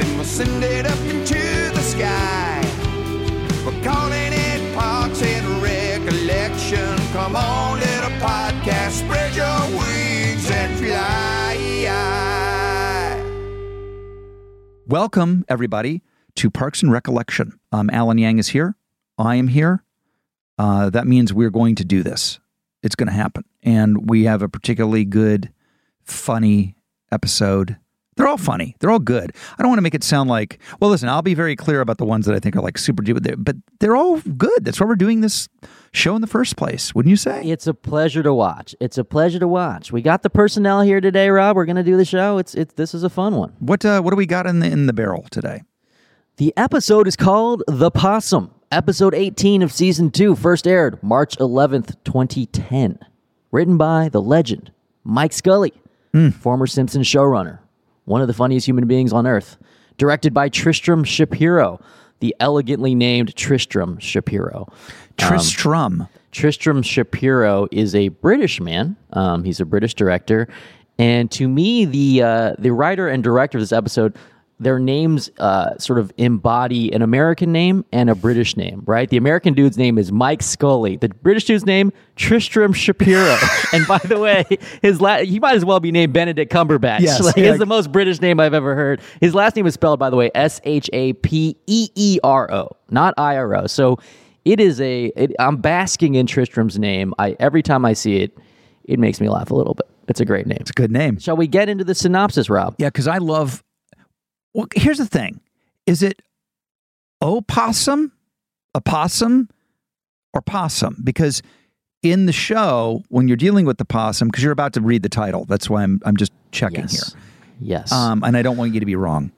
Then we'll send it up into the sky. We're calling it Parks and Recollection. Come on, little podcast, spread your wings and fly. Welcome, everybody, to Parks and Recollection. Um, Alan Yang is here. I am here. Uh, that means we're going to do this. It's going to happen. And we have a particularly good, funny episode. They're all funny. They're all good. I don't want to make it sound like, well, listen, I'll be very clear about the ones that I think are like super duper, they're- but they're all good. That's why we're doing this show in the first place, wouldn't you say? It's a pleasure to watch. It's a pleasure to watch. We got the personnel here today, Rob. We're going to do the show. It's it's this is a fun one. What uh, what do we got in the in the barrel today? The episode is called The Possum. Episode 18 of season 2 first aired March 11th, 2010. Written by the legend Mike Scully, former Simpsons showrunner, one of the funniest human beings on earth. Directed by Tristram Shapeero, the elegantly named Tristram Shapeero. Tristram. Tristram Shapeero is a British man. Um, he's a British director, and to me, the uh, the writer and director of this episode, their names uh, sort of embody an American name and a British name. Right? The American dude's name is Mike Scully. The British dude's name Tristram Shapeero. and by the way, his la- he might as well be named Benedict Cumberbatch. Yes, like, yeah. it's the most British name I've ever heard. His last name is spelled, by the way, S H A P E E R O, not I R O. So it is a. It, I'm basking in Tristram's name. I every time I see it, it makes me laugh a little bit. It's a great name. It's a good name. Shall we get into the synopsis, Rob? Yeah, because I love. Well, here's the thing: is it opossum, opossum, or possum? Because in the show, when you're dealing with the possum, because you're about to read the title, that's why I'm I'm just checking Yes. Yes. Um, and I don't want you to be wrong.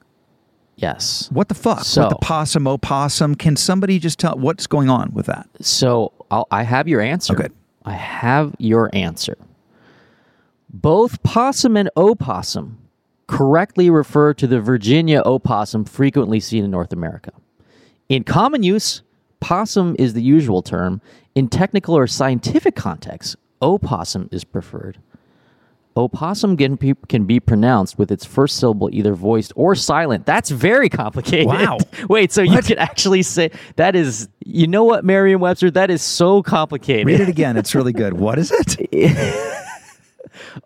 yes. What the fuck? So- what the possum, opossum? Can somebody just tell what's going on with that? So I'll, I have your answer. Okay. I have your answer. Both possum and opossum correctly refer to the Virginia opossum frequently seen in North America. In common use, possum is the usual term. In technical or scientific contexts, opossum is preferred. Opossum can be, can be pronounced with its first syllable either voiced or silent. That's very complicated. Wow. Wait, so you can actually say that is, you know what, Merriam Webster? That is so complicated. Read it again. It's really good. What is it?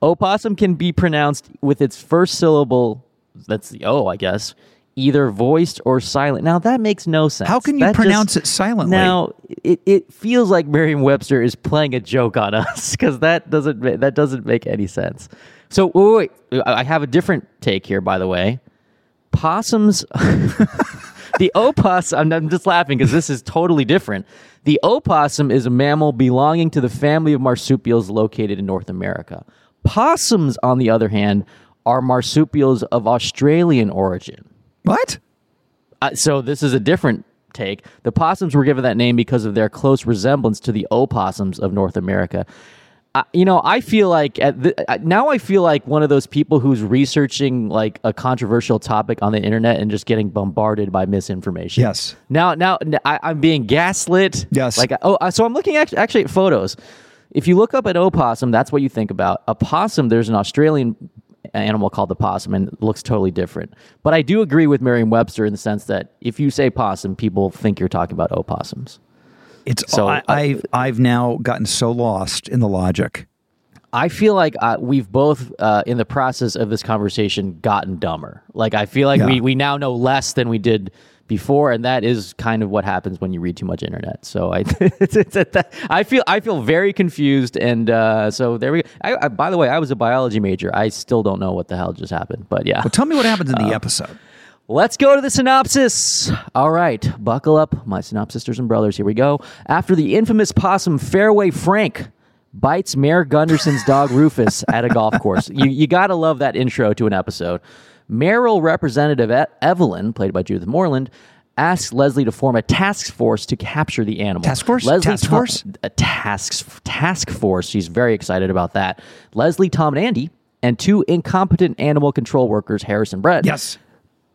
Opossum can be pronounced with its first syllable, that's the O, I guess, either voiced or silent. Now, that makes no sense. How can you That just- pronounce it silently? Now, it, it feels like Merriam-Webster is playing a joke on us because that doesn't that doesn't make any sense. So wait, wait, I I have a different take here, by the way. Possums, the opossum. I'm, I'm just laughing because this is totally different. The opossum is a mammal belonging to the family of marsupials located in North America. Possums, on the other hand, are marsupials of Australian origin. what? Uh, so this is a different take. The possums were given that name because of their close resemblance to the opossums of North America. I- you know, I feel like at the, now I feel like one of those people who's researching like a controversial topic on the internet and just getting bombarded by misinformation. Yes. Now, now I, am being gaslit. Yes. Like, oh, uh, so I'm looking at, actually at photos. If you look up an opossum, that's what you think about. A possum, there's an Australian animal called the possum and it looks totally different. But I do agree with Merriam-Webster in the sense that if you say possum, people think you're talking about opossums. It's So, so uh, I, I've I've now gotten so lost in the logic. I feel like uh, we've both, uh, in the process of this conversation, gotten dumber. Like I feel like we, Yeah. we now know less than we did before, and that is kind of what happens when you read too much internet. So I, it's, it's, it's, I feel I feel very confused, and uh, so there we. go. I, I, by the way, I was a biology major. I still don't know what the hell just happened, but yeah. Well, tell me what happens in Uh, the episode. Let's go to the synopsis. All right, buckle up, my synopsis sisters and brothers. Here we go. After the infamous possum Fairway Frank bites Mayor Gunderson's dog Rufus at a golf course, you, you got to love that intro to an episode. Mayoral Representative Evelyn, played by Judith Moreland, asks Leslie to form a task force to capture the animal. Task force? Leslie Task Tom- force? a task task force. She's very excited about that. Leslie, Tom, and Andy, and two incompetent animal control workers, Harris and Brett Yes.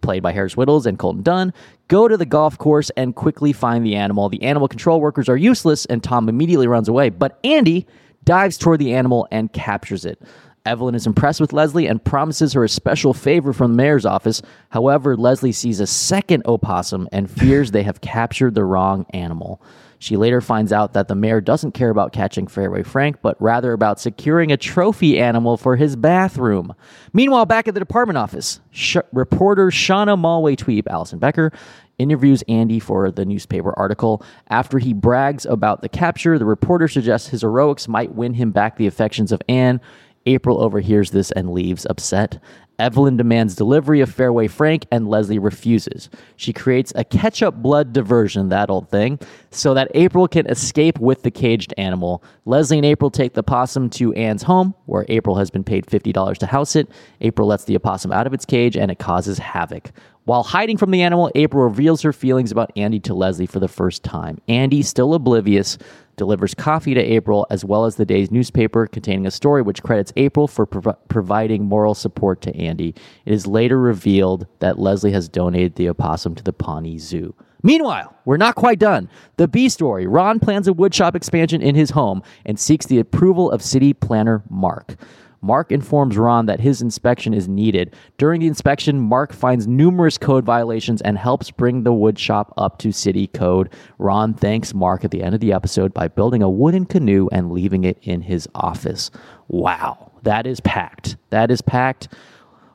Played by Harris Wittels and Colton Dunn, go to the golf course and quickly find the animal. The animal control workers are useless, and Tom immediately runs away. But Andy dives toward the animal and captures it. Evelyn is impressed with Leslie and promises her a special favor from the mayor's office. However, Leslie sees a second opossum and fears they have captured the wrong animal. She later finds out that the mayor doesn't care about catching Fairway Frank, but rather about securing a trophy animal for his bathroom. Meanwhile, back at the department office, sh- reporter Shauna Malway Tweeb, Alison Becker, interviews Andy for the newspaper article. After he brags about the capture, the reporter suggests his heroics might win him back the affections of Anne. April overhears this and leaves upset. Evelyn demands delivery of Fairway Frank, and Leslie refuses. She creates a ketchup blood diversion, that old thing, so that April can escape with the caged animal. Leslie and April take the possum to Anne's home, where April has been paid $50 to house it. April lets the opossum out of its cage, and it causes havoc. While hiding from the animal, April reveals her feelings about Andy to Leslie for the first time. Andy, still oblivious, delivers coffee to April as well as the day's newspaper containing a story which credits April for prov- providing moral support to Andy. It is later revealed that Leslie has donated the opossum to the Pawnee Zoo. Meanwhile, we're not quite done. The B story Ron plans a woodshop expansion in his home and seeks the approval of city planner Mark. Mark informs Ron that his inspection is needed. During the inspection, Mark finds numerous code violations and helps bring the wood shop up to city code. Ron thanks Mark at the end of the episode by building a wooden canoe and leaving it in his office. Wow, that is packed. That is packed.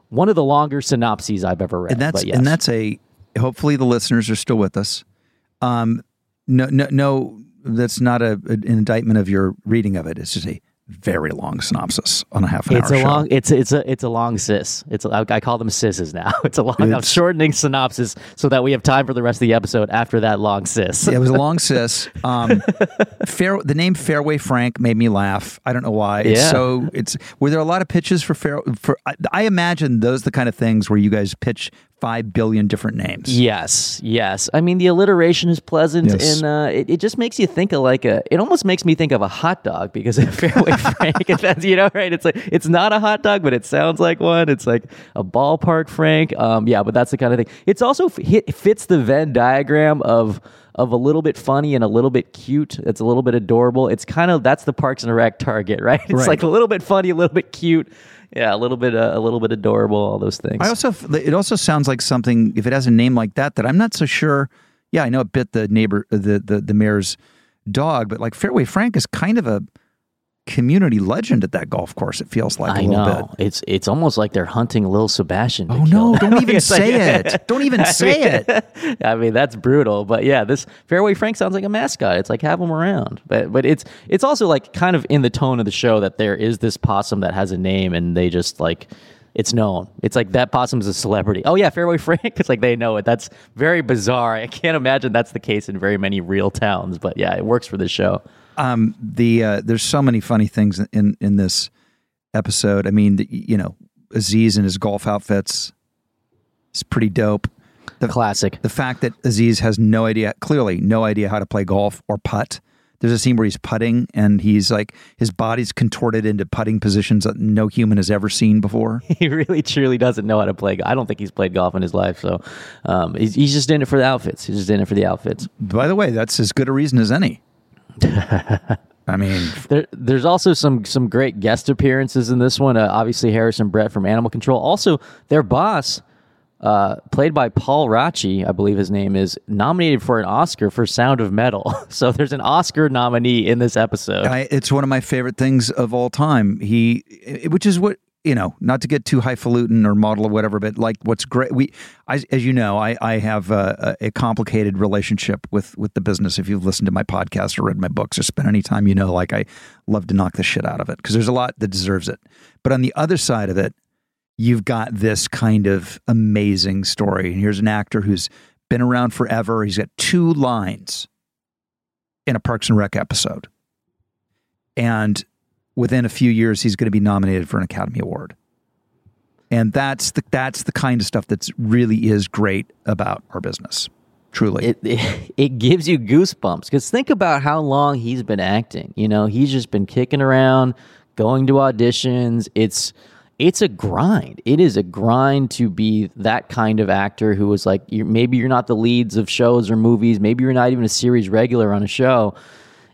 One of the longer synopses I've ever read. and that's yes. and that's a hopefully the listeners are still with us um no no no that's not a, an indictment of your reading of it it's just a very long synopsis on a half an It's hour a show. long. It's it's a it's a long sis. It's a, I, call them sisses now. It's a long. I'm shortening synopsis so that we have time for the rest of the episode after that long sis. it was a long sis. Um, fair. The name Fairway Frank made me laugh. I don't know why. It's Yeah. so it's. Were there a lot of pitches for fair? For I, I imagine those the kind of things where you guys pitch five billion different names. Yes, yes. I mean, the alliteration is pleasant, Yes. and uh, it, it just makes you think of like a. It almost makes me think of a hot dog because of Fairway Frank. that's you know right. It's like it's not a hot dog, but it sounds like one. It's like a ballpark Frank. Um, yeah, but that's the kind of thing. It's also hit, fits the Venn diagram of of a little bit funny and a little bit cute. It's a little bit adorable. It's kind of that's the Parks and Rec target, right? It's Right. like a little bit funny, a little bit cute. Yeah, a little bit, uh, a little bit adorable. All those things. I also it also sounds like something if it has a name like that that I'm not so sure. Yeah, I know it bit the neighbor the the, the mayor's dog, but like Fairway Frank is kind of a community legend at that golf course. It feels like a I little know bit. it's it's almost like they're hunting little Sebastian. Oh no! Don't even like- say it. Don't even say it. I mean that's brutal, but yeah, this Fairway Frank sounds like a mascot. It's like have him around, but but it's it's also like kind of in the tone of the show that there is this possum that has a name and they just like it's known. It's like that possum's a celebrity. Oh yeah, Fairway Frank. It's like they know it. That's very bizarre. I can't imagine that's the case in very many real towns, but yeah, it works for this show. Um, the uh, there's so many funny things in in this episode. I mean, the, you know, Aziz and his golf outfits is pretty dope. The Classic. the fact that Aziz has no idea, clearly no idea how to play golf or putt. There's a scene where he's putting and he's like his body's contorted into putting positions that no human has ever seen before. he really truly doesn't know how to play. I don't think he's played golf in his life, so um, he's, he's just in it for the outfits. He's just in it for the outfits. By the way, that's as good a reason as any. I mean, There, there's also some some great guest appearances in this one. Uh, obviously, Harrison Brett from Animal Control. Also, their boss, uh, played by Paul Raci, I believe his name is, nominated for an Oscar for Sound of Metal. So there's an Oscar nominee in this episode. I, it's one of my favorite things of all time. He, which is what you know, not to get too highfalutin or model or whatever, but like what's great. We, I, as you know, I, I have a, a complicated relationship with with the business. If you've listened to my podcast or read my books or spent any time, you know, like I love to knock the shit out of it because there's a lot that deserves it. But on the other side of it, you've got this kind of amazing story. And here's an actor who's been around forever. He's got two lines in a Parks and Rec episode. And within a few years, he's going to be nominated for an Academy Award. And that's the that's the kind of stuff that's really is great about our business. Truly. it, it it gives you goosebumps because think about how long he's been acting. You know, he's just been kicking around, going to auditions. It's it's a grind. It is a grind to be that kind of actor who is like you're, maybe you're not the leads of shows or movies. Maybe you're not even a series regular on a show.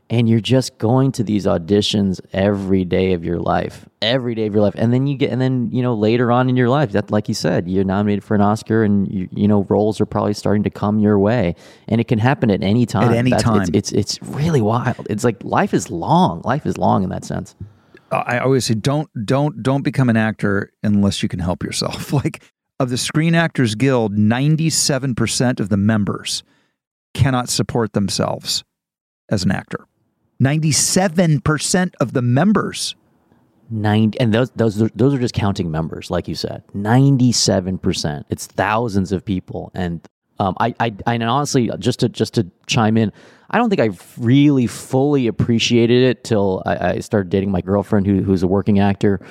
And you're just going to these auditions every day of your life, every day of your life, and then you get, and then you know later on in your life, that like you said, you're nominated for an Oscar, and you, you know roles are probably starting to come your way, and it can happen at any time. at any That's- time. it's, it's it's really wild. It's like life is long. Life is long in that sense. I always say don't don't don't become an actor unless you can help yourself. Like of the Screen Actors Guild, 97% of the members cannot support themselves as an actor. 97% of the members. Ninety, and those those are, those are just counting members, like you said. Ninety-seven percent. It's thousands of people, and um, I, I, honestly, just to just to chime in, I don't think I really fully appreciated it till I, I started dating my girlfriend, who, who's a working actor.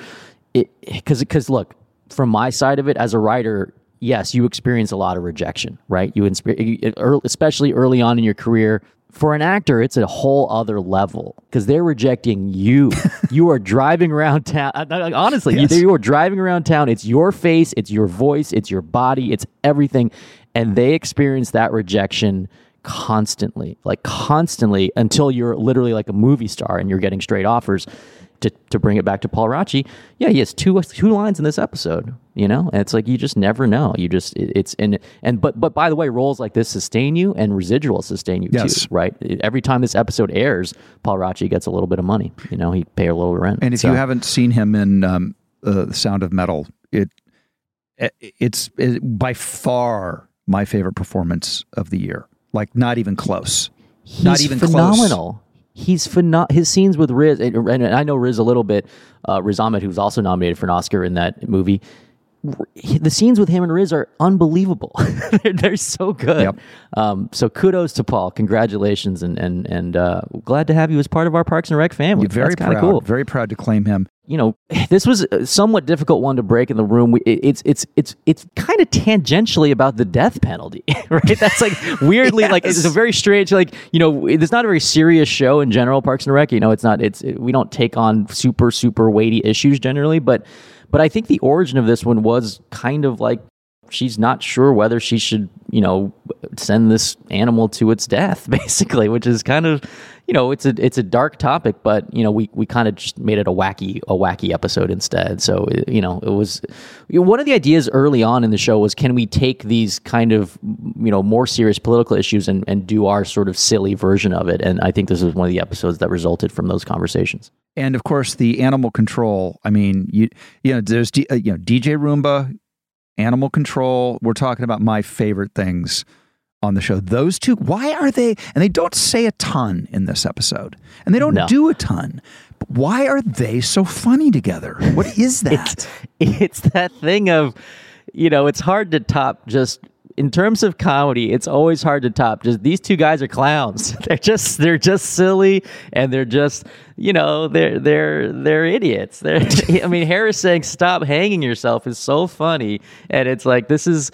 It because because look, from my side of it as a writer, yes, you experience a lot of rejection, right? You, especially early on in your career. For an actor, it's a whole other level because they're rejecting you. you are driving around town. uh, Honestly, Yes. you, you are driving around town. It's your face, it's your voice, it's your body, it's everything. And they experience that rejection constantly, like constantly until you're literally like a movie star and you're getting straight offers. To, to bring it back to Paul Raci, yeah, he has two two lines in this episode, you know, and it's like you just never know. You just it- it's and and but but by the way, roles like this sustain you and residuals sustain you Yes. too, right? Every time this episode airs, Paul Raci gets a little bit of money. You know, he pay a little rent. And if So- you haven't seen him in um, uh, The Sound of Metal, it, it it's it, by far my favorite performance of the year. Like not even close. He's Not even close. Phenomenal. He's pheno- His scenes with Riz, and, and I know Riz a little bit. Uh, Riz Ahmed, who's also nominated for an Oscar in that movie. The scenes with him and Riz are unbelievable. they're, they're so good. Yep. Um, so kudos to Paul. Congratulations, and and and uh, glad to have you as part of our Parks and Rec family. You're very proud. cool. Very proud to claim him. You know, this was a somewhat difficult one to break in the room. We, it- it's it's it's it's kind of tangentially about the death penalty, right? That's like weirdly like it's a very strange like you know it's not a very serious show in general. Parks and Rec, you know, it's not it's it, we don't take on super super weighty issues generally, but but I think the origin of this one was kind of like she's not sure whether she should, you know, send this animal to its death, basically, which is kind of, you know, it's a it's a dark topic, but you know, we we kind of just made it a wacky a wacky episode instead. So you know, it was one of the ideas early on in the show was can we take these kind of you know more serious political issues and and do our sort of silly version of it, and I think this was one of the episodes that resulted from those conversations. And of course, the animal control. I mean, you you know, there's D, uh, you know DJ Roomba, animal control. We're talking about my favorite things on the show. Those two, why are they? And they don't say a ton in this episode, and they don't No. do a ton. But why are they so funny together? What is that? it's it's that thing of you know it's hard to top just in terms of comedy it's always hard to top. Just these two guys are clowns. They're just they're just silly and they're just you know they're they're they're idiots. They're i mean harris saying stop hanging yourself is so funny. And it's like this is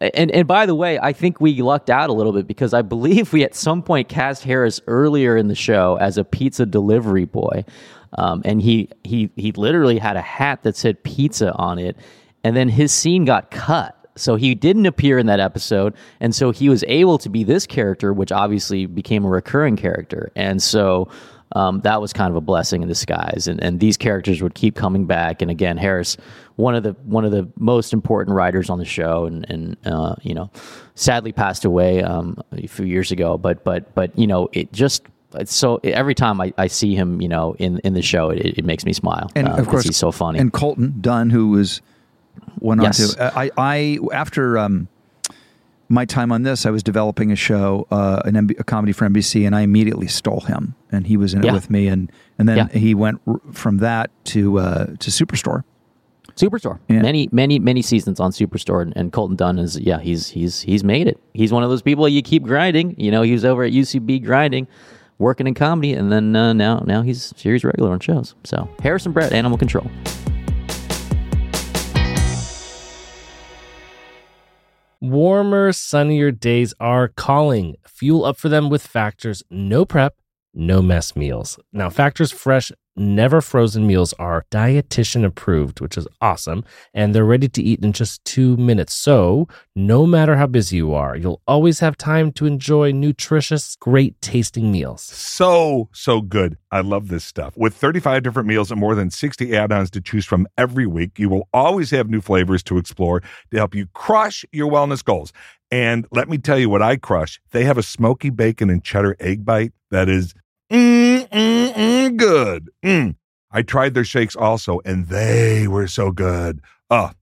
And and by the way, I think we lucked out a little bit because I believe we at some point cast Harris earlier in the show as a pizza delivery boy, um, and he he he literally had a hat that said pizza on it, and then his scene got cut. So he didn't appear in that episode, and so he was able to be this character, which obviously became a recurring character. And so um, that was kind of a blessing in disguise. And, and these characters would keep coming back. And again, Harris, one of the one of the most important writers on the show, and and uh, you know, sadly passed away um, a few years ago. But but but you know, it just. It's so every time I, I see him, you know, in, in the show, it, it makes me smile. and uh, of course he's so funny. And Colton Dunn, who was went Yes. on to I I after um, my time on this, I was developing a show, uh, an MB, a comedy for NBC, and I immediately stole him, and he was in it with me, and and then Yeah. he went r- from that to uh, to Superstore. Superstore. Yeah. Many, many, many seasons on Superstore, and, and Colton Dunn is yeah, he's he's he's made it. He's one of those people you keep grinding. You know, he was over at UCB grinding, working in comedy, and then uh, now now he's series regular on shows. So Harrison Brett, Animal Control. Warmer, sunnier days are calling. Fuel up for them with Factor's no prep, no mess meals. Now, Factor's fresh, never frozen meals are dietitian approved, which is awesome, and they're ready to eat in just two minutes. So, no matter how busy you are, you'll always have time to enjoy nutritious, great tasting meals. So, so good. I love this stuff. With 35 different meals and more than 60 add ons to choose from every week, you will always have new flavors to explore to help you crush your wellness goals. And let me tell you what I crush. They have a smoky bacon and cheddar egg bite that is mm, mm, mm, good. Mm. I tried their shakes also, and they were so good. Oh,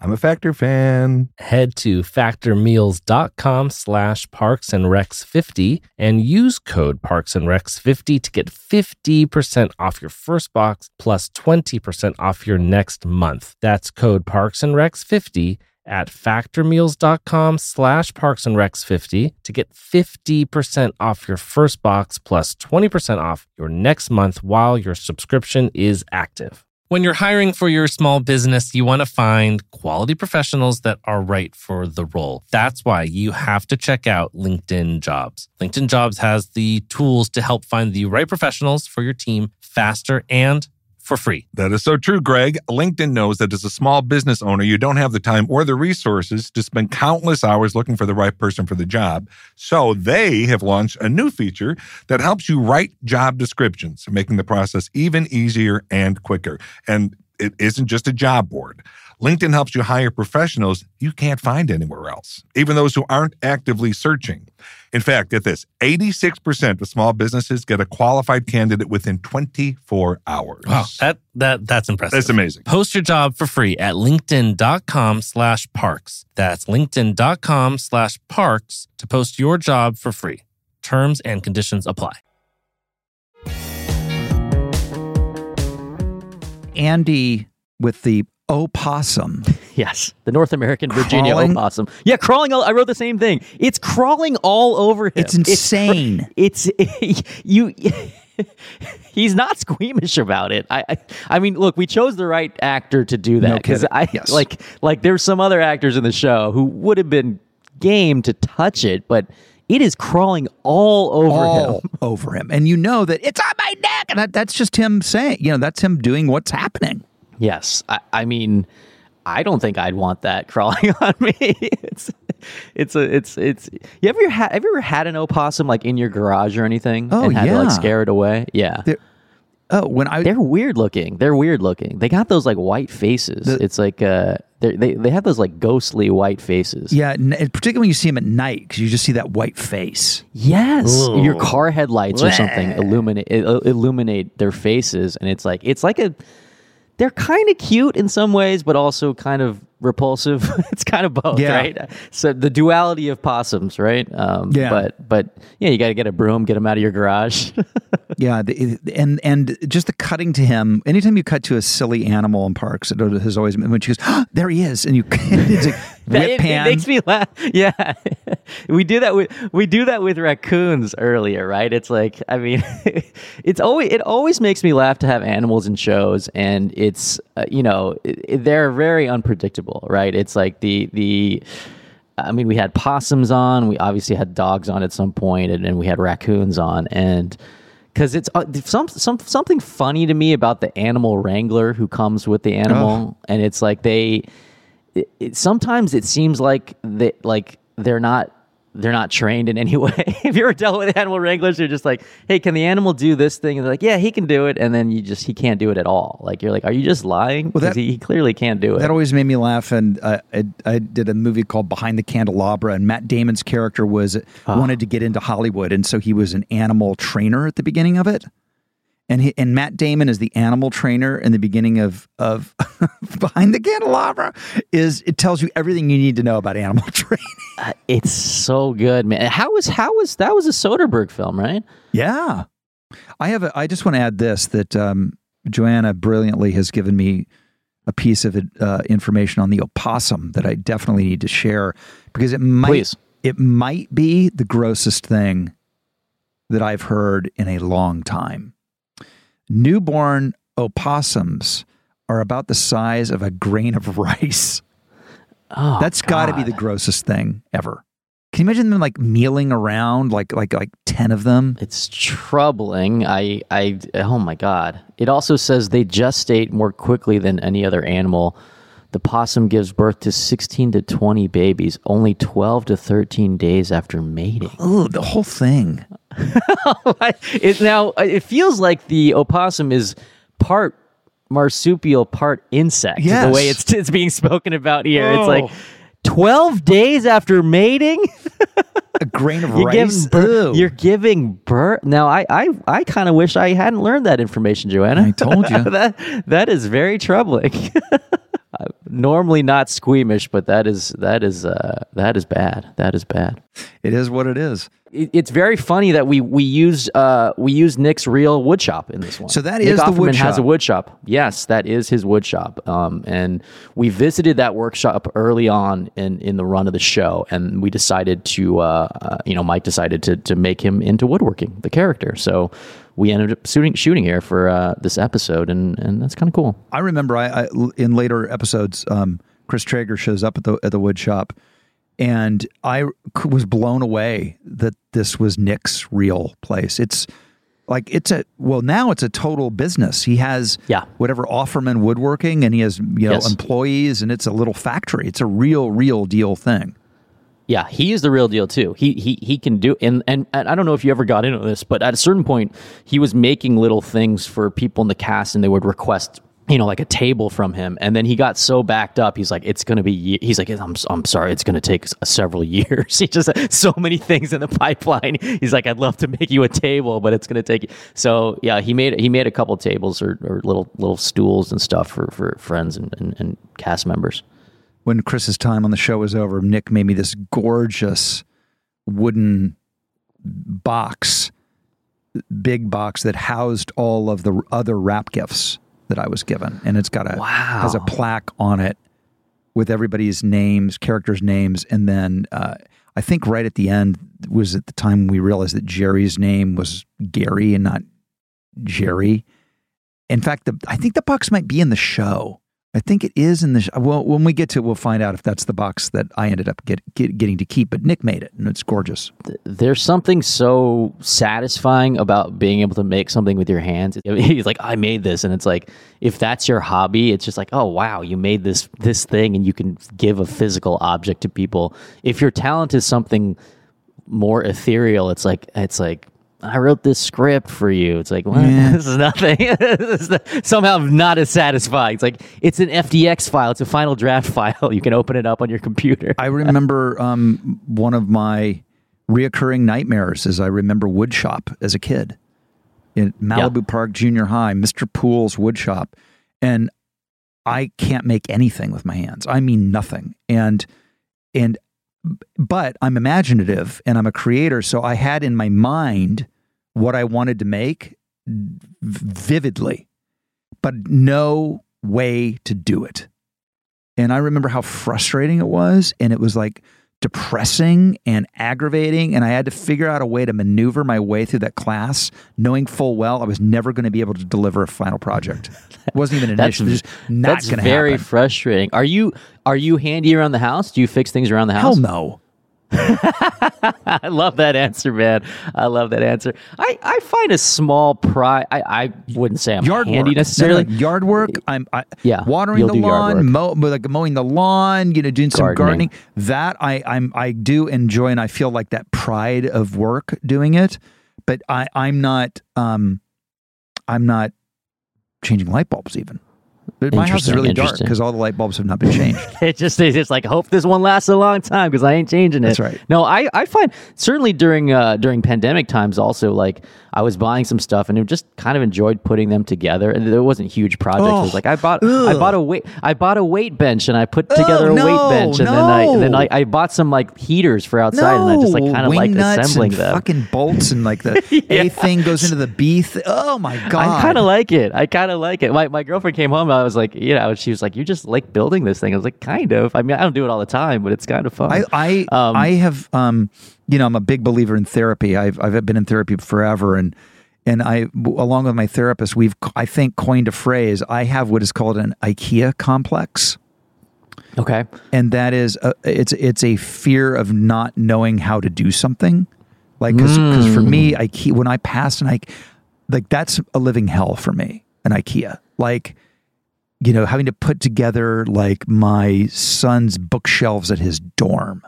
I'm a Factor fan. Head to factormeals.com slash parks and recs 50 and use code parks and recs 50 to get 50% off your first box plus 20% off your next month. That's code parks and recs 50 at factormeals.com slash parks and recs 50 to get 50% off your first box plus 20% off your next month while your subscription is active. When you're hiring for your small business, you want to find quality professionals that are right for the role. That's why you have to check out LinkedIn Jobs. LinkedIn Jobs has the tools to help find the right professionals for your team faster and for free. That is so true, Greg. LinkedIn knows that as a small business owner, you don't have the time or the resources to spend countless hours looking for the right person for the job. So they have launched a new feature that helps you write job descriptions, making the process even easier and quicker. And it isn't just a job board. LinkedIn helps you hire professionals you can't find anywhere else, even those who aren't actively searching. In fact, get this 86% of small businesses get a qualified candidate within 24 hours. Wow, that that that's impressive. That's amazing. Post your job for free at linkedin.com slash parks. That's linkedin.com slash parks to post your job for free. Terms and conditions apply. Andy with the opossum. Yes, the North American Virginia Crawling? opossum. Yeah, crawling. All, I wrote the same thing. It's crawling all over him. It's insane. It's, you. he's not squeamish about it. I, I, I mean, look, we chose the right actor to do that because kidding. I Yes. like like there's some other actors in the show who would have been game to touch it, but it is crawling all over all him. over him. And you know that it's on my neck. And that, that's just him saying, you know, that's him doing what's happening. Yes, I, I mean, I don't think I'd want that crawling on me. it's it's a it's it's. You ever had have you ever had an opossum like in your garage or anything? Oh, and had to yeah. like scare it away. Yeah, They're- Oh, when I they're weird looking. They're weird looking. They got those like white faces. The- it's like uh, they're- they they have those like ghostly white faces. yeah, n- particularly when you see them at night because you just see that white face. Yes, your car headlights or something illuminate illuminate their faces, and it's like it's like a. They're kind of cute in some ways, but also kind of repulsive. it's kind of both, Yeah. right? So the duality of possums, right? Um, Yeah. But but yeah, you got to get a broom, get them out of your garage. Yeah, the, and and just the cutting to him. Anytime you cut to a silly animal in parks, it has always been when she goes, "Ah, "There he is," and you it's like whip it, pan. it makes me laugh. Yeah, we do that with we do that with raccoons earlier, right? It's like I mean, it's always it always makes me laugh to have animals in shows, and it's uh, you know it, it- they're very unpredictable, right? It's like the the I mean, we had possums on. We obviously had dogs on at some point, and, and we had raccoons on. And because it's uh, some, some something funny to me about the animal wrangler who comes with the animal, and it's like they. It, it, sometimes it seems like they like they're not they're not trained in any way. if you ever dealt with animal wranglers, you're just like, hey, can the animal do this thing? And they're like, yeah, he can do it. And then you just, he can't do it at all. Like, you're like, are you just lying? Well, Because that- he, he clearly can't do it. That always made me laugh. And uh, I, I did a movie called Behind the Candelabra, and Matt Damon's character was wanted to get into Hollywood, and so he was an animal trainer at the beginning of it. And he, and Matt Damon is the animal trainer in the beginning of of Behind the Candelabra. Is it tells you everything you need to know about animal training? it's so good, man. How was, how was, that was a Soderbergh film, right? Yeah, I have. A, I just want to add this that um, Joanna brilliantly has given me a piece of uh, information on the opossum that I definitely need to share because it might Please. it might be the grossest thing that I've heard in a long time. Newborn opossums are about the size of a grain of rice. Oh, That's got to be the grossest thing ever. Can you imagine them like mealing around like like like 10 of them? It's troubling. I, I, oh my God. It also says they gestate more quickly than any other animal. The possum gives birth to 16 to 20 babies only 12 to 13 days after mating. Oh, the whole thing. it, now, it feels like the opossum is part marsupial, part insect. Yes. The way it's, it's being spoken about here. It's Oh. like 12 days after mating? A grain of You're rice. giving birth. You're giving birth. Now, I, I, I kind of wish I hadn't learned that information, Joanna. I told you. that that is very troubling. Normally not squeamish, but that is that is uh, that is bad. That is bad. It is what it is. It, it's very funny that we we use uh, we use Nick's real wood shop in this one. So that Nick is the wood Offerman has a shop. wood shop. Yes, that is his wood shop. Um, and we visited that workshop early on in, in the run of the show, and we decided to, uh, uh, you know, Mike decided to to make him into woodworking, the character. So we ended up shooting shooting here for uh, this episode, and and that's kind of cool. I remember I, I in later episodes, um, Chris Traeger shows up at the at the wood shop, and I was blown away that this was Nick's real place. It's like it's a well now it's a total business. He has Yeah. whatever Offerman Woodworking, and he has you know Yes. employees, and it's a little factory. It's a real real deal thing. Yeah, he is the real deal too. He he he can do and, and and I don't know if you ever got into this, but at a certain point he was making little things for people in the cast and they would request you know like a table from him and then he got so backed up he's like it's going to be ye-" he's like I'm I'm sorry it's going to take several years. he just so many things in the pipeline. He's like I'd love to make you a table but it's going to take so yeah, he made he made a couple tables or, or little little stools and stuff for for friends and, and, and cast members. when Chris's time on the show was over, Nick made me this gorgeous wooden box, big box that housed all of the other wrap gifts that I was given, and it's got a has a plaque on it with everybody's names, characters' names, and then uh, I think right at the end was at the time we realized that Jerry's name was Gary and not Jerry. In fact, the, I think the box might be in the show. I think it is in the. Sh- well, when we get to, it, we'll find out if that's the box that I ended up get, get, getting to keep. But Nick made it, and it's gorgeous. there's something so satisfying about being able to make something with your hands. He's like, I made this, and it's like, if that's your hobby, it's just like, oh wow, you made this this thing, and you can give a physical object to people. If your talent is something more ethereal, it's like it's like. I wrote this script for you. It's like, what? this is nothing. This is not- somehow not as satisfying. It's like, it's an FDX file. It's a final draft file. You can open it up on your computer. I remember um, one of my reoccurring nightmares is I remember woodshop as a kid in Malibu Park Junior High, Mr. Pool's woodshop, and I can't make anything with my hands. I mean nothing. And and but I'm imaginative and I'm a creator, so I had in my mind what I wanted to make vividly, but no way to do it. And I remember how frustrating it was. And it was like depressing and aggravating and I had to figure out a way to maneuver my way through that class knowing full well I was never going to be able to deliver a final project. It wasn't even an That's, issue. It was not that's going to very happen. frustrating. Are you are you handy around the house? Do you fix things around the house? Hell no. I love that answer, man. I love that answer. I, I find a small pride. I, I wouldn't say I'm Yard handy work. necessarily. No, no, yard work. I'm I, Yeah, watering the lawn, mow, like mowing the lawn. You know, doing some Gardening. gardening. That I I'm I do enjoy, and I feel like that pride of work doing it. But I I'm not um I'm not changing light bulbs even. But my house is really dark because all the light bulbs have not been changed. it just is just like hope this one lasts a long time because I ain't changing it. That's right. No, I, I find certainly during uh, during pandemic times also like I was buying some stuff and it just kind of enjoyed putting them together and it wasn't huge projects. it was Oh, like I bought I bought a weight I bought a weight bench and I put together a no, weight bench and then I and then. I, I bought some like heaters for outside and I just like kind of like assembling and them. fucking bolts and like the A thing goes into the B. Th- oh my god! I kind of like it. I kind of like it. My, my girlfriend came home. And I was like, you know, she was like, you just like building this thing. I was like, kind of. I mean, I don't do it all the time, but it's kind of fun. I I, Um, I have um you know I'm a big believer in therapy. I've I've been in therapy forever and and I along with my therapist we've I think coined a phrase. I have what is called an IKEA complex. okay. and that is a, it's it's a fear of not knowing how to do something like because for me mm. ikea when i pass an ikea like that's a living hell for me an ikea like you know having to put together like my son's bookshelves at his dorm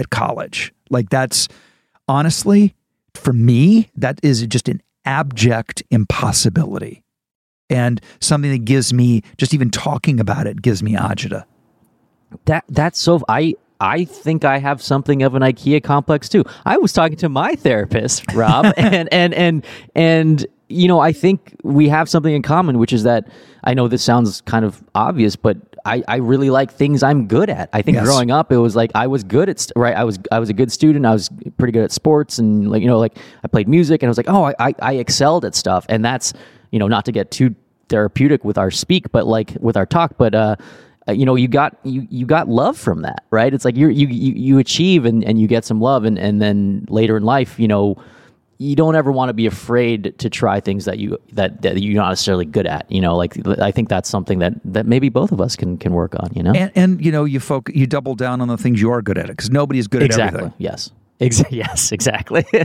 at college like that's honestly for me that is just an abject impossibility and something that gives me just even talking about it gives me agita That that's so. I I think I have something of an IKEA complex too. I was talking to my therapist, Rob, and and and and you know, I think we have something in common, which is that I know this sounds kind of obvious, but I, I really like things I'm good at. I think Yes. growing up, it was like I was good at st- right. I was I was a good student. I was pretty good at sports, and like you know, like I played music, and I was like, oh, I I, I excelled at stuff, and that's you know, not to get too therapeutic with our speak, but like with our talk, but uh, uh, you know, you got you you got love from that, right? It's like you're, you you you achieve and and you get some love, and and then later in life, you know. You don't ever want to be afraid to try things that you that, that you're not necessarily good at. You know, like I think that's something that that maybe both of us can can work on. You know, and, and you know you folk you double down on the things you are good at because nobody's good at exactly. everything Yes. Ex- yes, exactly. you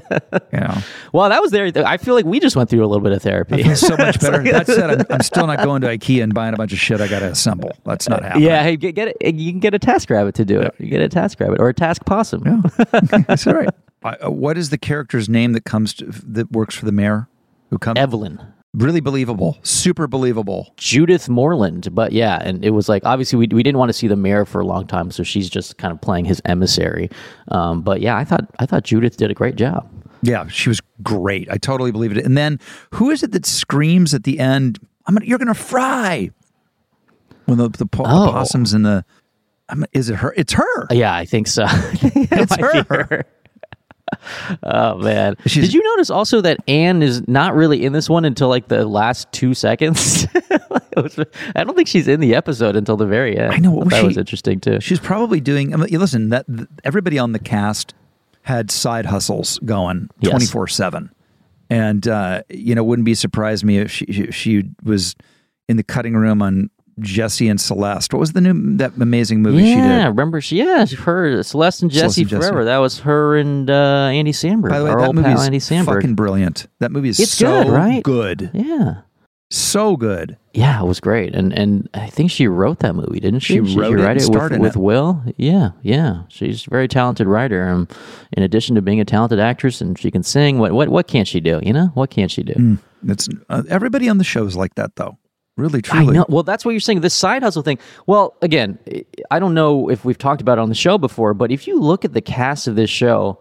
know well, that was there. I feel like we just went through a little bit of therapy. it's so much better that said I'm, I'm still not going to ikea and buying a bunch of shit i gotta assemble that's not happening yeah, hey, get, get it. You can get a task rabbit to do it. You get a task rabbit or a task possum. that's all right I, uh, what is the character's name that comes to, that works for the mayor who comes Evelyn. really believable super believable Judith Moreland. But yeah, and it was like obviously we, we didn't want to see the mayor for a long time, so she's just kind of playing his emissary. Um, but yeah, I thought I thought Judith did a great job. yeah she was great i totally believed it and then who is it that screams at the end I'm gonna, you're gonna fry when the, the, po- the Oh. possums in the I'm, is it her it's her Yeah, I think so. It's be her. Oh man! She's- Did you notice also that Anne is not really in this one until like the last two seconds? Was- I don't think she's in the episode until the very end. I know, what was that was interesting too. She's probably doing. I mean, listen, that everybody on the cast had side hustles going twenty four seven, and uh, you know, wouldn't be surprised me if she she- she was in the cutting room on Jesse and Celeste. What was the new that amazing movie yeah, she did? Yeah, remember she? Yeah, her Celeste and Celeste Jesse and Jesse. forever. That was her and uh, Andy Samberg. By the way, that movie pal is Andy Samberg. fucking brilliant. That movie is It's so good, right? good, yeah, so good. yeah, it was great. And and I think she wrote that movie, didn't she? She wrote it write it with, with it. Will. Yeah, yeah. She's a very talented writer. Um, in addition to being a talented actress, and she can sing. What what what can't she do? You know, what can't she do? It's uh, everybody on the show is like that, though. Really, truly. Well, that's what you're saying. This side hustle thing. Well, again, I don't know if we've talked about it on the show before, but if you look at the cast of this show,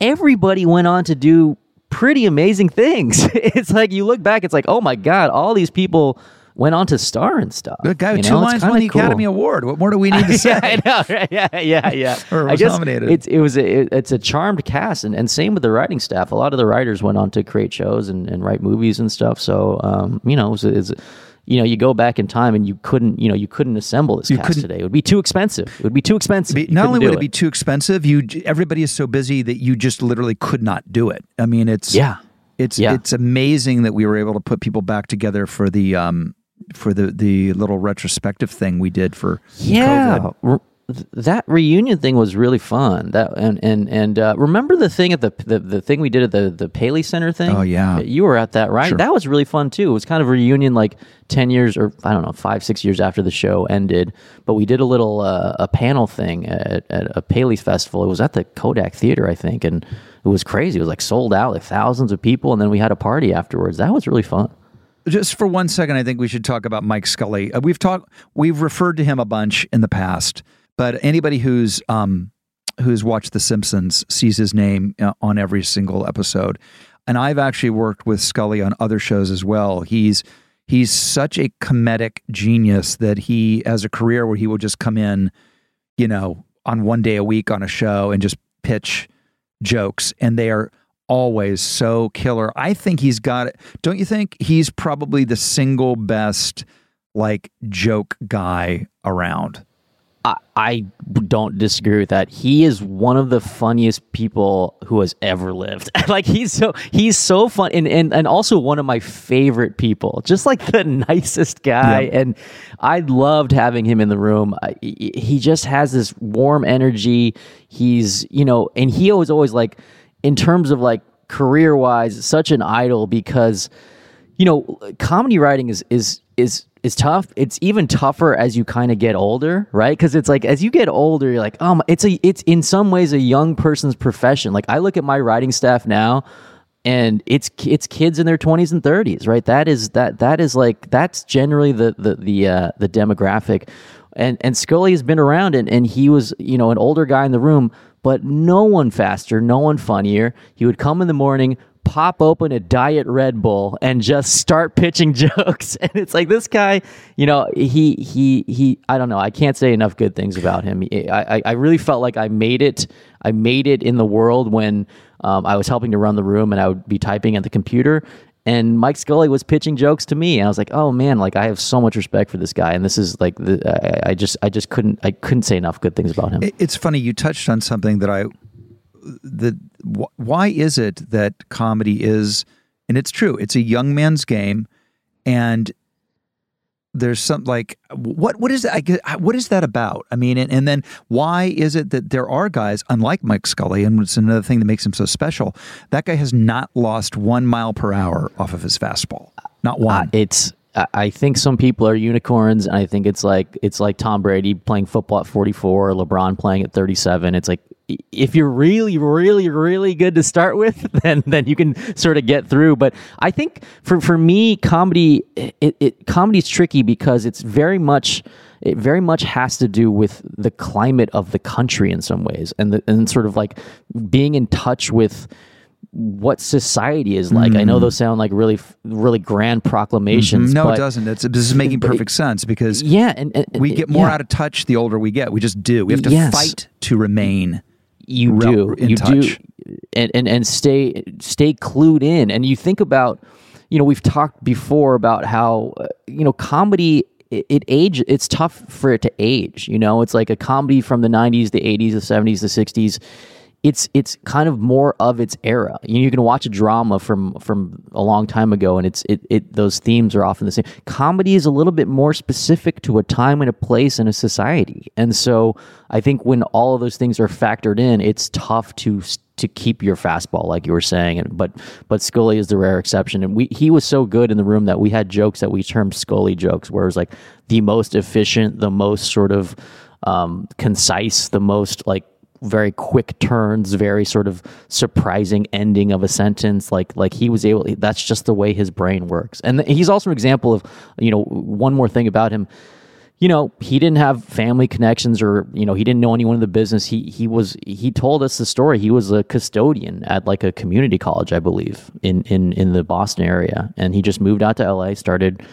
everybody went on to do pretty amazing things. it's like you look back, it's like, oh my god, all these people went on to star and stuff. The guy with You two know, it's lines won the cool. Academy Award. What more do we need to say? yeah, I know. Right? Yeah, yeah, yeah. Or I guess nominated. It's it was a, it- it's a charmed cast, and, and same with the writing staff. A lot of the writers went on to create shows and, and write movies and stuff. So um, you know, it was, a- it's a- you know, you go back in time and you couldn't, you know, you couldn't assemble this You cast today. It would be too expensive. It would be too expensive. Be- not only would it be too expensive, you everybody is so busy that you just literally could not do it. I mean, it's Yeah. it's Yeah. it's amazing that we were able to put people back together for the um for the the little retrospective thing we did for yeah COVID. That reunion thing was really fun. That and and and uh, remember the thing at the, the the thing we did at the the Paley Center thing? Oh, yeah. you were at that right? Sure. that was really fun too. It was kind of a reunion like 10 years or I don't know 5 6 years after the show ended. But we did a little uh, a panel thing at, at a Paley festival. It was at the Kodak Theater I think and it was crazy. It was like sold out like thousands of people and then we had a party afterwards. That was really fun. Just for one second, I think we should talk about Mike Scully. Uh, we've talked, we've referred to him a bunch in the past, but anybody who's um, who's watched The Simpsons sees his name uh, on every single episode. And I've actually worked with Scully on other shows as well. He's he's such a comedic genius that he has a career where he will just come in, you know, on one day a week on a show and just pitch jokes, and they are always so killer. I think he's got it. Don't you think he's probably the single best like joke guy around? I, I don't disagree with that. He is one of the funniest people who has ever lived. like he's so he's so fun and, and and also one of my favorite people. Just like the nicest guy Yep. and I loved having him in the room. I, he just has this warm energy. He's, you know, and he was always like in terms of like career-wise such an idol because you know, comedy writing is is is is tough. It's even tougher as you kind of get older, right? Because it's like as you get older, you're like, oh, it's a it's in some ways a young person's profession. Like I look at my writing staff now, and it's it's kids in their 20s and 30s, right? That is that that is like that's generally the the the uh, the demographic. And and Scully has been around, and and he was you know an older guy in the room, but no one faster, no one funnier. He would come in the morning, pop open a diet Red Bull and just start pitching jokes. And it's like this guy, you know, he he he. I don't know. I can't say enough good things about him. I I, really felt like I made it. I made it in the world when um, I was helping to run the room and I would be typing at the computer. And Mike Scully was pitching jokes to me, and I was like, "Oh man, like I have so much respect for this guy." And this is like, the, I, I just, I just couldn't, I couldn't say enough good things about him. It's funny you touched on something that I that wh- why is it that comedy is and it's true it's a young man's game and there's some like what what is that I get, what is that about? I mean and, and then why is it that there are guys unlike Mike Scully and it's another thing that makes him so special that guy has not lost 1 mile per hour off of his fastball. Not one. Uh, it's I- think some people are unicorns, and I think it's like it's like Tom Brady playing football at 44, or LeBron playing at 37. It's like if you're really, really, really good to start with, then then you can sort of get through. But I think for for me, comedy it, it comedy's tricky because it's very much it very much has to do with the climate of the country in some ways, and the, and sort of like being in touch with what society is like. I know those sound like really, really grand proclamations. Mm. no it doesn't it's this is making perfect sense because Yeah, and, and we get more yeah, out of touch the older we get we just do we have to Yes. fight to remain you do. you touch. do and, and and stay stay clued in. And you think about you know we've talked before about how uh, you know comedy it, it age it's tough for it to age you know? It's like a comedy from the 90s the 80s the 70s the 60s it's it's kind of more of its era. You, you can watch a drama from from a long time ago, and it's it, it those themes are often the same. Comedy is a little bit more specific to a time and a place and a society, and so I think when all of those things are factored in, it's tough to to keep your fastball, like you were saying. And but but Scully is the rare exception, and we he was so good in the room that we had jokes that we termed Scully jokes, where it was like the most efficient, the most sort of um, concise, the most like very quick turns, very sort of surprising ending of a sentence. Like like he was able. That's just the way his brain works. And he's also an example of you know one more thing about him. You know, he didn't have family connections, or you know, he didn't know anyone in the business. He he was he told us the story. He was a custodian at like a community college, I believe, in in in the Boston area, and he just moved out to L.A. started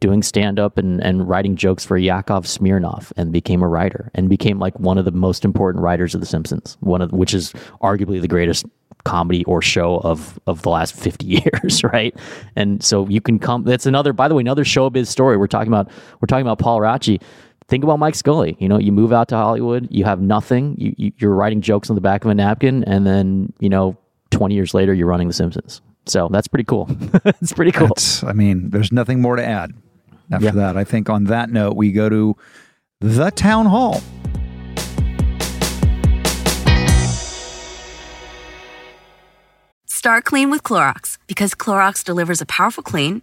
doing stand up and, and writing jokes for Yakov Smirnoff and became a writer and became like one of the most important writers of The Simpsons, one of which is arguably the greatest comedy or show of of the last 50 years right? And so you can come that's another by the way another showbiz story. We're talking about we're talking about paul Raci. think about mike scully. You know you move out to hollywood you have nothing you, you, you're writing jokes on the back of a napkin and then you know 20 years later you're running the simpsons. So that's pretty cool. It's pretty cool. That's, I mean, there's nothing more to add after Yeah. that. I think on that note, we go to the town hall. Start clean with Clorox because Clorox delivers a powerful clean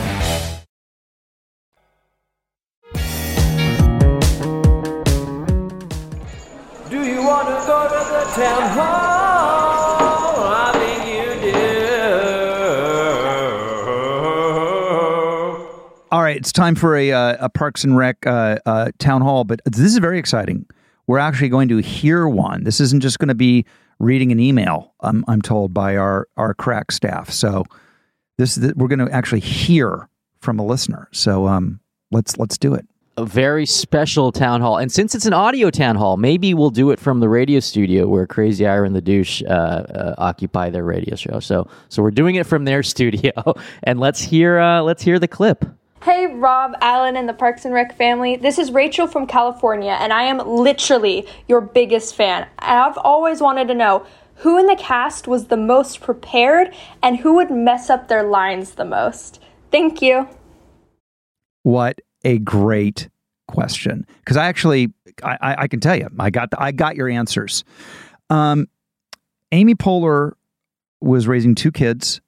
right, it's time for a, uh, a Parks and Rec uh, uh, town hall, but this is very exciting. We're actually going to hear one. This isn't just going to be reading an email. I'm, I'm told by our our crack staff. So this th- we're going to actually hear from a listener. So um, let's let's do it. a very special town hall. And since it's an audio town hall, maybe we'll do it from the radio studio where Crazy Ira and the Douche uh, uh, occupy their radio show. So, so we're doing it from their studio, and let's hear uh, let's hear the clip. Hey, Rob, Alan, and the Parks and Rec family. This is Rachel from California, and I am literally your biggest fan. I've always wanted to know who in the cast was the most prepared and who would mess up their lines the most. Thank you. What a great question! Because I actually, I, I, I can tell you, I got the, I got your answers. Um, Amy Poehler was raising two kids,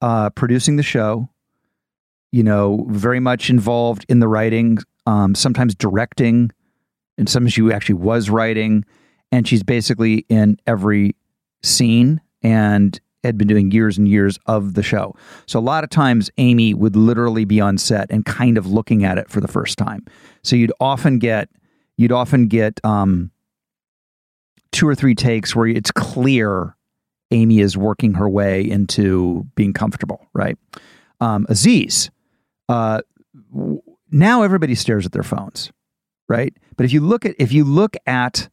uh, producing the show. You know, very much involved in the writing, um, sometimes directing, and sometimes she actually was writing. And she's basically in every scene and had been doing years and years of the show. So a lot of times Amy would literally be on set and kind of looking at it for the first time. So you'd often get you'd often get um, two or three takes where it's clear Amy is working her way into being comfortable, right? Um, Aziz, uh, now everybody stares at their phones, right? But if you look at if you look at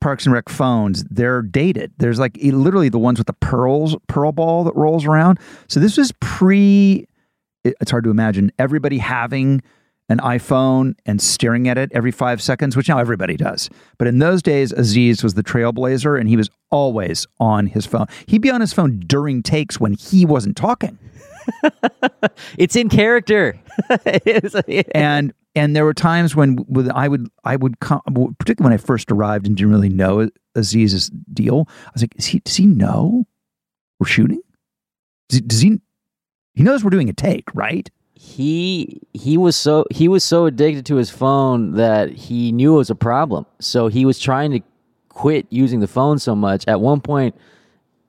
Parks and Rec phones, they're dated. There's like literally the ones with the pearls, pearl ball that rolls around. So this was pre. it- It's hard to imagine everybody having an iPhone and staring at it every five seconds, which now everybody does. But in those days, Aziz was the trailblazer, and he was always on his phone. He'd be on his phone during takes when he wasn't talking. It's in character. And and there were times when when I would I would come, particularly when I first arrived and didn't really know Aziz's deal. I was like, is he, does he know we're shooting? Does he, does he he knows we're doing a take, right? he he was so he was so addicted to his phone that he knew it was a problem. So he was trying to quit using the phone so much. At one point,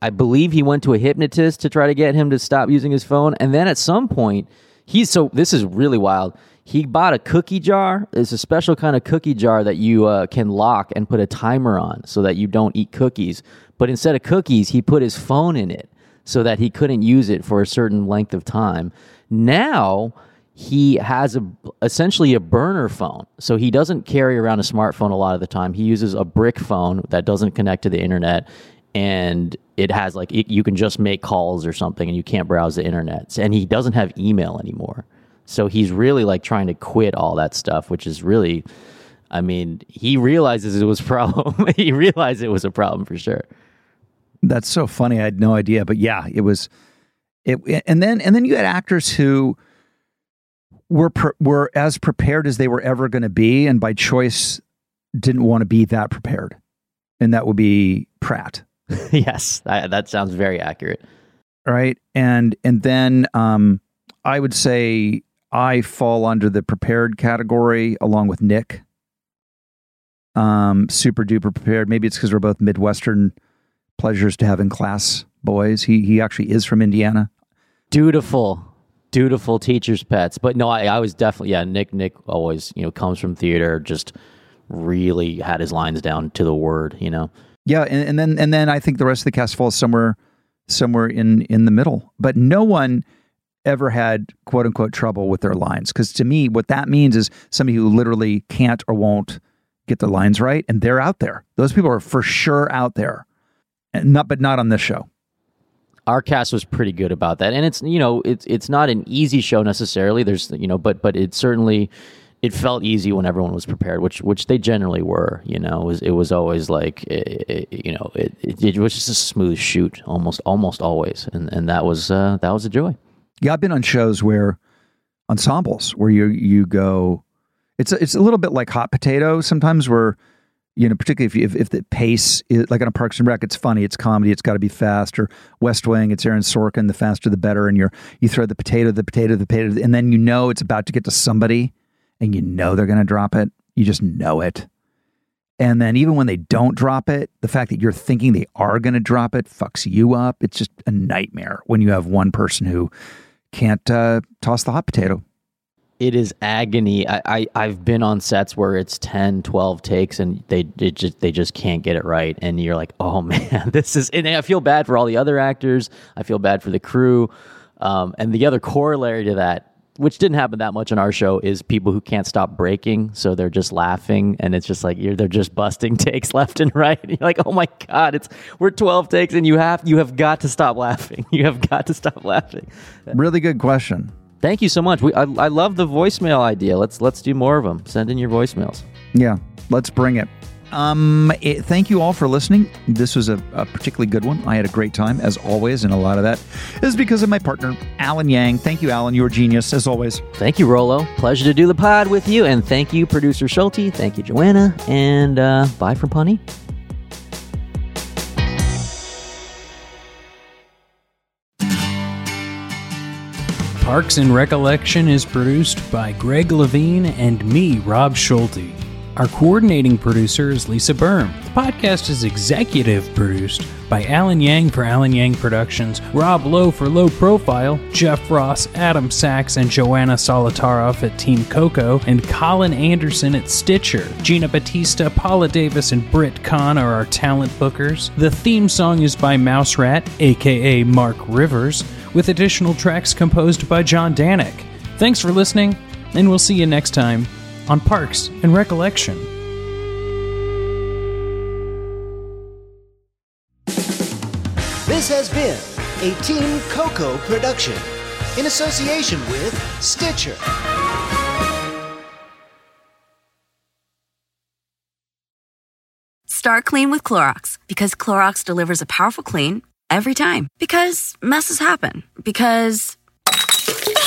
I believe he went to a hypnotist to try to get him to stop using his phone. And then at some point, he's so this is really wild. He bought a cookie jar. It's a special kind of cookie jar that you uh, can lock and put a timer on so that you don't eat cookies. But instead of cookies, he put his phone in it so that he couldn't use it for a certain length of time. Now he has a essentially a burner phone. So he doesn't carry around a smartphone a lot of the time. He uses a brick phone that doesn't connect to the internet and it has like it, you can just make calls or something and you can't browse the internet. And he doesn't have email anymore. So he's really like trying to quit all that stuff, which is really I mean, he realizes it was a problem. he realized it was a problem for sure. That's so funny. I had no idea, but yeah, it was It, and then and then you had actors who were pre- were as prepared as they were ever going to be, and by choice didn't want to be that prepared, and that would be Pratt. yes, I, that sounds very accurate. right and and then um i would say i fall under the prepared category along with nick um super duper prepared maybe it's because we're both midwestern pleasures to have in class boys he he actually is from indiana Dutiful, dutiful teachers' pets. But no, I, I was definitely yeah. Nick Nick always you know comes from theater, just really had his lines down to the word. You know. Yeah and, and then and then i think the rest of the cast falls somewhere somewhere in in the middle. But no one ever had quote unquote trouble with their lines. Because to me what that means is somebody who literally can't or won't get their lines right and they're out there. Those people are for sure out there. And not but not on this show. Our cast was pretty good about that. And it's you know it's it's not an easy show necessarily. There's you know but but it certainly it felt easy when everyone was prepared which which they generally were you know it was, it was always like eh, eh, you know it, it, it was just a smooth shoot almost almost always. And and that was uh that was a joy. Yeah i've been on shows where ensembles where you you go it's a, it's a little bit like hot potato sometimes where you know particularly if, you, if if the pace is like on a Parks and Rec it's funny it's comedy it's got to be fast or West Wing it's Aaron Sorkin the faster the better and you're you throw the potato the potato the potato and then you know it's about to get to somebody and you know they're going to drop it you just know it. And then even when they don't drop it the fact that you're thinking they are going to drop it fucks you up. It's just a nightmare when you have one person who can't uh, toss the hot potato. It is agony. I, I i've been on sets where it's 10 12 takes and they, they just they just can't get it right. And you're like oh man this is and i feel bad for all the other actors. I feel bad for the crew. Um, and the other corollary to that which didn't happen that much on our show is people who can't stop breaking so they're just laughing and it's just like you're they're just busting takes left and right and you're like oh my god it's we're 12 takes and you have you have got to stop laughing you have got to stop laughing really good question Thank you so much. We, I, I love the voicemail idea. Let's let's do more of them. Send in your voicemails. Yeah, let's bring it. Um, it, thank you all for listening. This was a, a particularly good one. I had a great time, as always, and a lot of that is because of my partner, Alan Yang. Thank you, Alan. You're a genius, as always. Thank you, Rolo. Pleasure to do the pod with you, and thank you, producer Schulte. Thank you, Joanna, and uh, bye from Pawnee. Parks and Recollection is produced by Greg Levine and me, Rob Schulte. Our coordinating producer is Lisa Berm. The podcast is executive produced by Alan Yang for Alan Yang Productions, Rob Lowe for Low Profile, Jeff Ross, Adam Sachs, and Joanna Solotaroff at Team Coco, and Colin Anderson at Stitcher. Gina Batista, Paula Davis, and Britt Kahn are our talent bookers. The theme song is by Mouse Rat, aka Mark Rivers, with additional tracks composed by John Danik. Thanks for listening, and we'll see you next time on Parks and Recollection. This has been a Team Coco production in association with Stitcher. Start clean with Clorox because Clorox delivers a powerful clean every time. Because messes happen. Because.